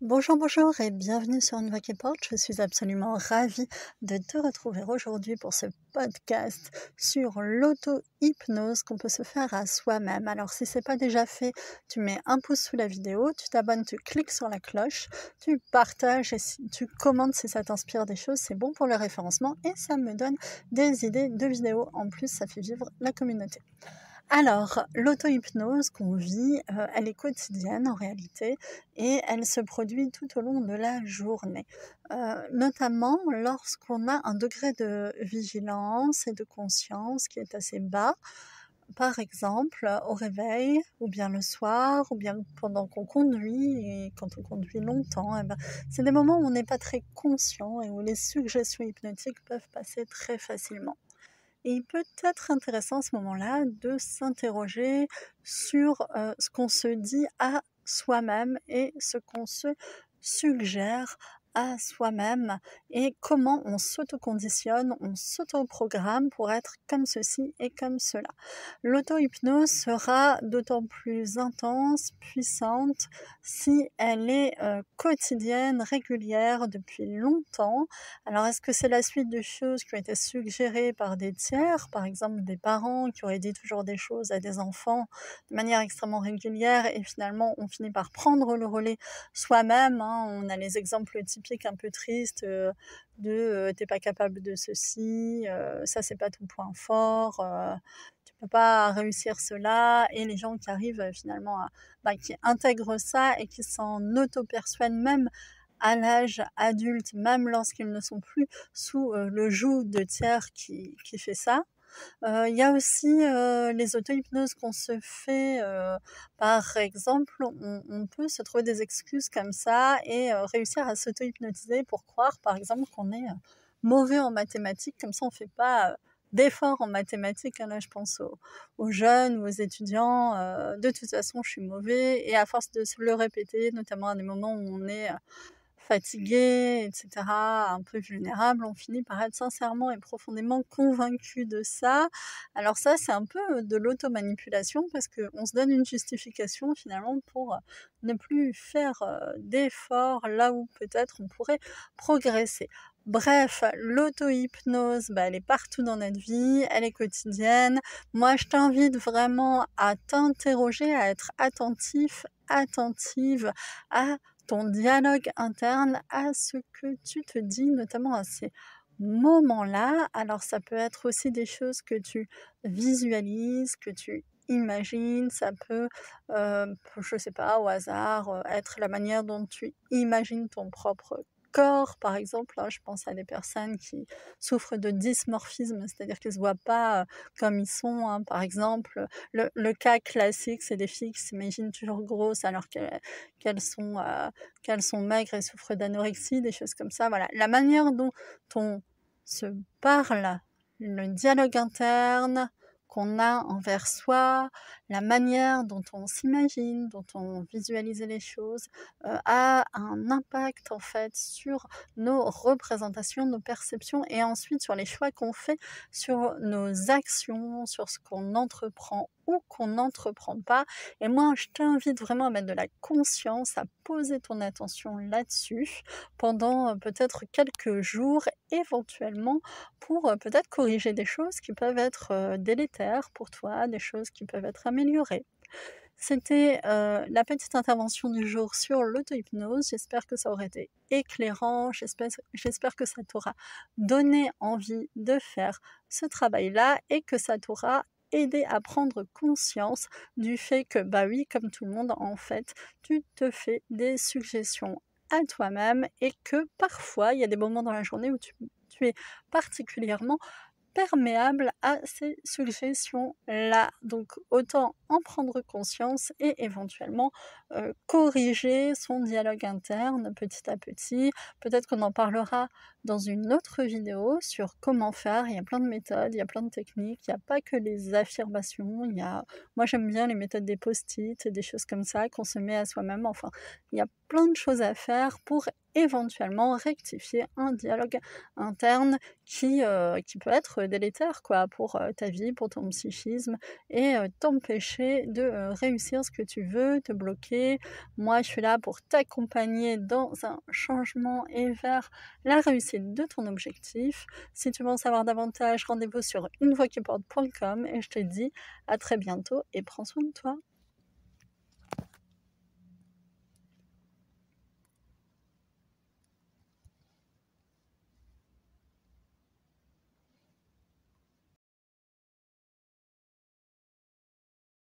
Bonjour, bonjour et bienvenue sur porte. Je suis absolument ravie de te retrouver aujourd'hui pour ce podcast sur l'auto-hypnose qu'on peut se faire à soi-même. Alors si c'est pas déjà fait, tu mets un pouce sous la vidéo, tu t'abonnes, tu cliques sur la cloche, tu partages et tu commentes si ça t'inspire des choses, c'est bon pour le référencement et ça me donne des idées de vidéos. En plus, ça fait vivre la communauté. Alors, l'auto-hypnose qu'on vit, euh, elle est quotidienne en réalité et elle se produit tout au long de la journée, euh, notamment lorsqu'on a un degré de vigilance et de conscience qui est assez bas. Par exemple, au réveil, ou bien le soir, ou bien pendant qu'on conduit, et quand on conduit longtemps, eh ben, c'est des moments où on n'est pas très conscient et où les suggestions hypnotiques peuvent passer très facilement. Et il peut être intéressant à ce moment-là de s'interroger sur ce qu'on se dit à soi-même et ce qu'on se suggère à soi-même et comment on s'auto-conditionne, on s'auto-programme pour être comme ceci et comme cela. L'auto-hypnose sera d'autant plus intense, puissante, si elle est euh, quotidienne, régulière depuis longtemps. Alors est-ce que c'est la suite de choses qui ont été suggérées par des tiers, par exemple des parents qui auraient dit toujours des choses à des enfants de manière extrêmement régulière et finalement on finit par prendre le relais soi-même. Hein. On a les exemples typiques un peu triste de t'es pas capable de ceci, ça c'est pas ton point fort, tu peux pas réussir cela, et les gens qui arrivent finalement à, bah, qui intègrent ça et qui s'en auto-persuadent même à l'âge adulte, même lorsqu'ils ne sont plus sous le joug de tiers qui, qui fait ça, il y a aussi les auto-hypnoses qu'on se fait. par exemple, on, peut se trouver des excuses comme ça et réussir à s'auto-hypnotiser pour croire, par exemple, qu'on est mauvais en mathématiques. Comme ça, on ne fait pas d'efforts en mathématiques. Hein. Là, je pense aux, jeunes ou aux étudiants. de toute façon, je suis mauvais. Et à force de se le répéter, notamment à des moments où on est fatigué, etc., un peu vulnérable, on finit par être sincèrement et profondément convaincu de ça. Alors ça, c'est un peu de l'automanipulation parce qu'on se donne une justification finalement pour ne plus faire d'efforts là où peut-être on pourrait progresser. Bref, l'auto-hypnose, bah, elle est partout dans notre vie, elle est quotidienne. Moi, je t'invite vraiment à t'interroger, à être attentif, attentive à ton dialogue interne à ce que tu te dis, notamment à ces moments-là. Alors ça peut être aussi des choses que tu visualises, que tu imagines, ça peut, euh, je ne sais pas, au hasard, euh, être la manière dont tu imagines ton propre corps, par exemple. Hein, je pense à des personnes qui souffrent de dysmorphisme, c'est-à-dire qu'ils ne se voient pas comme ils sont. Hein. Par exemple, le, cas classique, c'est des filles qui s'imaginent toujours grosses alors qu'elles sont, qu'elles sont maigres et souffrent d'anorexie, des choses comme ça. Voilà. La manière dont on se parle, le dialogue interne, qu'on a envers soi, la manière dont on s'imagine, dont on visualise les choses, euh, a un impact en fait sur nos représentations, nos perceptions et ensuite sur les choix qu'on fait, sur nos actions, sur ce qu'on entreprend qu'on n'entreprend pas. Et moi, je t'invite vraiment à mettre de la conscience, à poser ton attention là-dessus pendant euh, peut-être quelques jours, éventuellement, pour euh, peut-être corriger des choses qui peuvent être délétères pour toi, des choses qui peuvent être améliorées. C'était la petite intervention du jour sur l'auto-hypnose. J'espère que ça aurait été éclairant. J'espère que ça t'aura donné envie de faire ce travail-là et que ça t'aura aidé à prendre conscience du fait que, bah oui, comme tout le monde, en fait, tu te fais des suggestions à toi-même et que parfois, il y a des moments dans la journée où tu, tu es particulièrement perméable à ces suggestions-là. Donc autant en prendre conscience et éventuellement corriger son dialogue interne petit à petit. Peut-être qu'on en parlera dans une autre vidéo sur comment faire. Il y a plein de méthodes, il y a plein de techniques, il n'y a pas que les affirmations. Il y a... Moi, j'aime bien les méthodes des post-it, des choses comme ça qu'on se met à soi-même. Enfin, il y a plein de choses à faire pour éventuellement rectifier un dialogue interne qui, qui peut être délétère quoi, pour ta vie, pour ton psychisme et t'empêcher de réussir ce que tu veux, te bloquer. Moi, je suis là pour t'accompagner dans un changement et vers la réussite de ton objectif. Si tu veux en savoir davantage, rendez-vous sur unevoixquiporte.com et je te dis à très bientôt et prends soin de toi.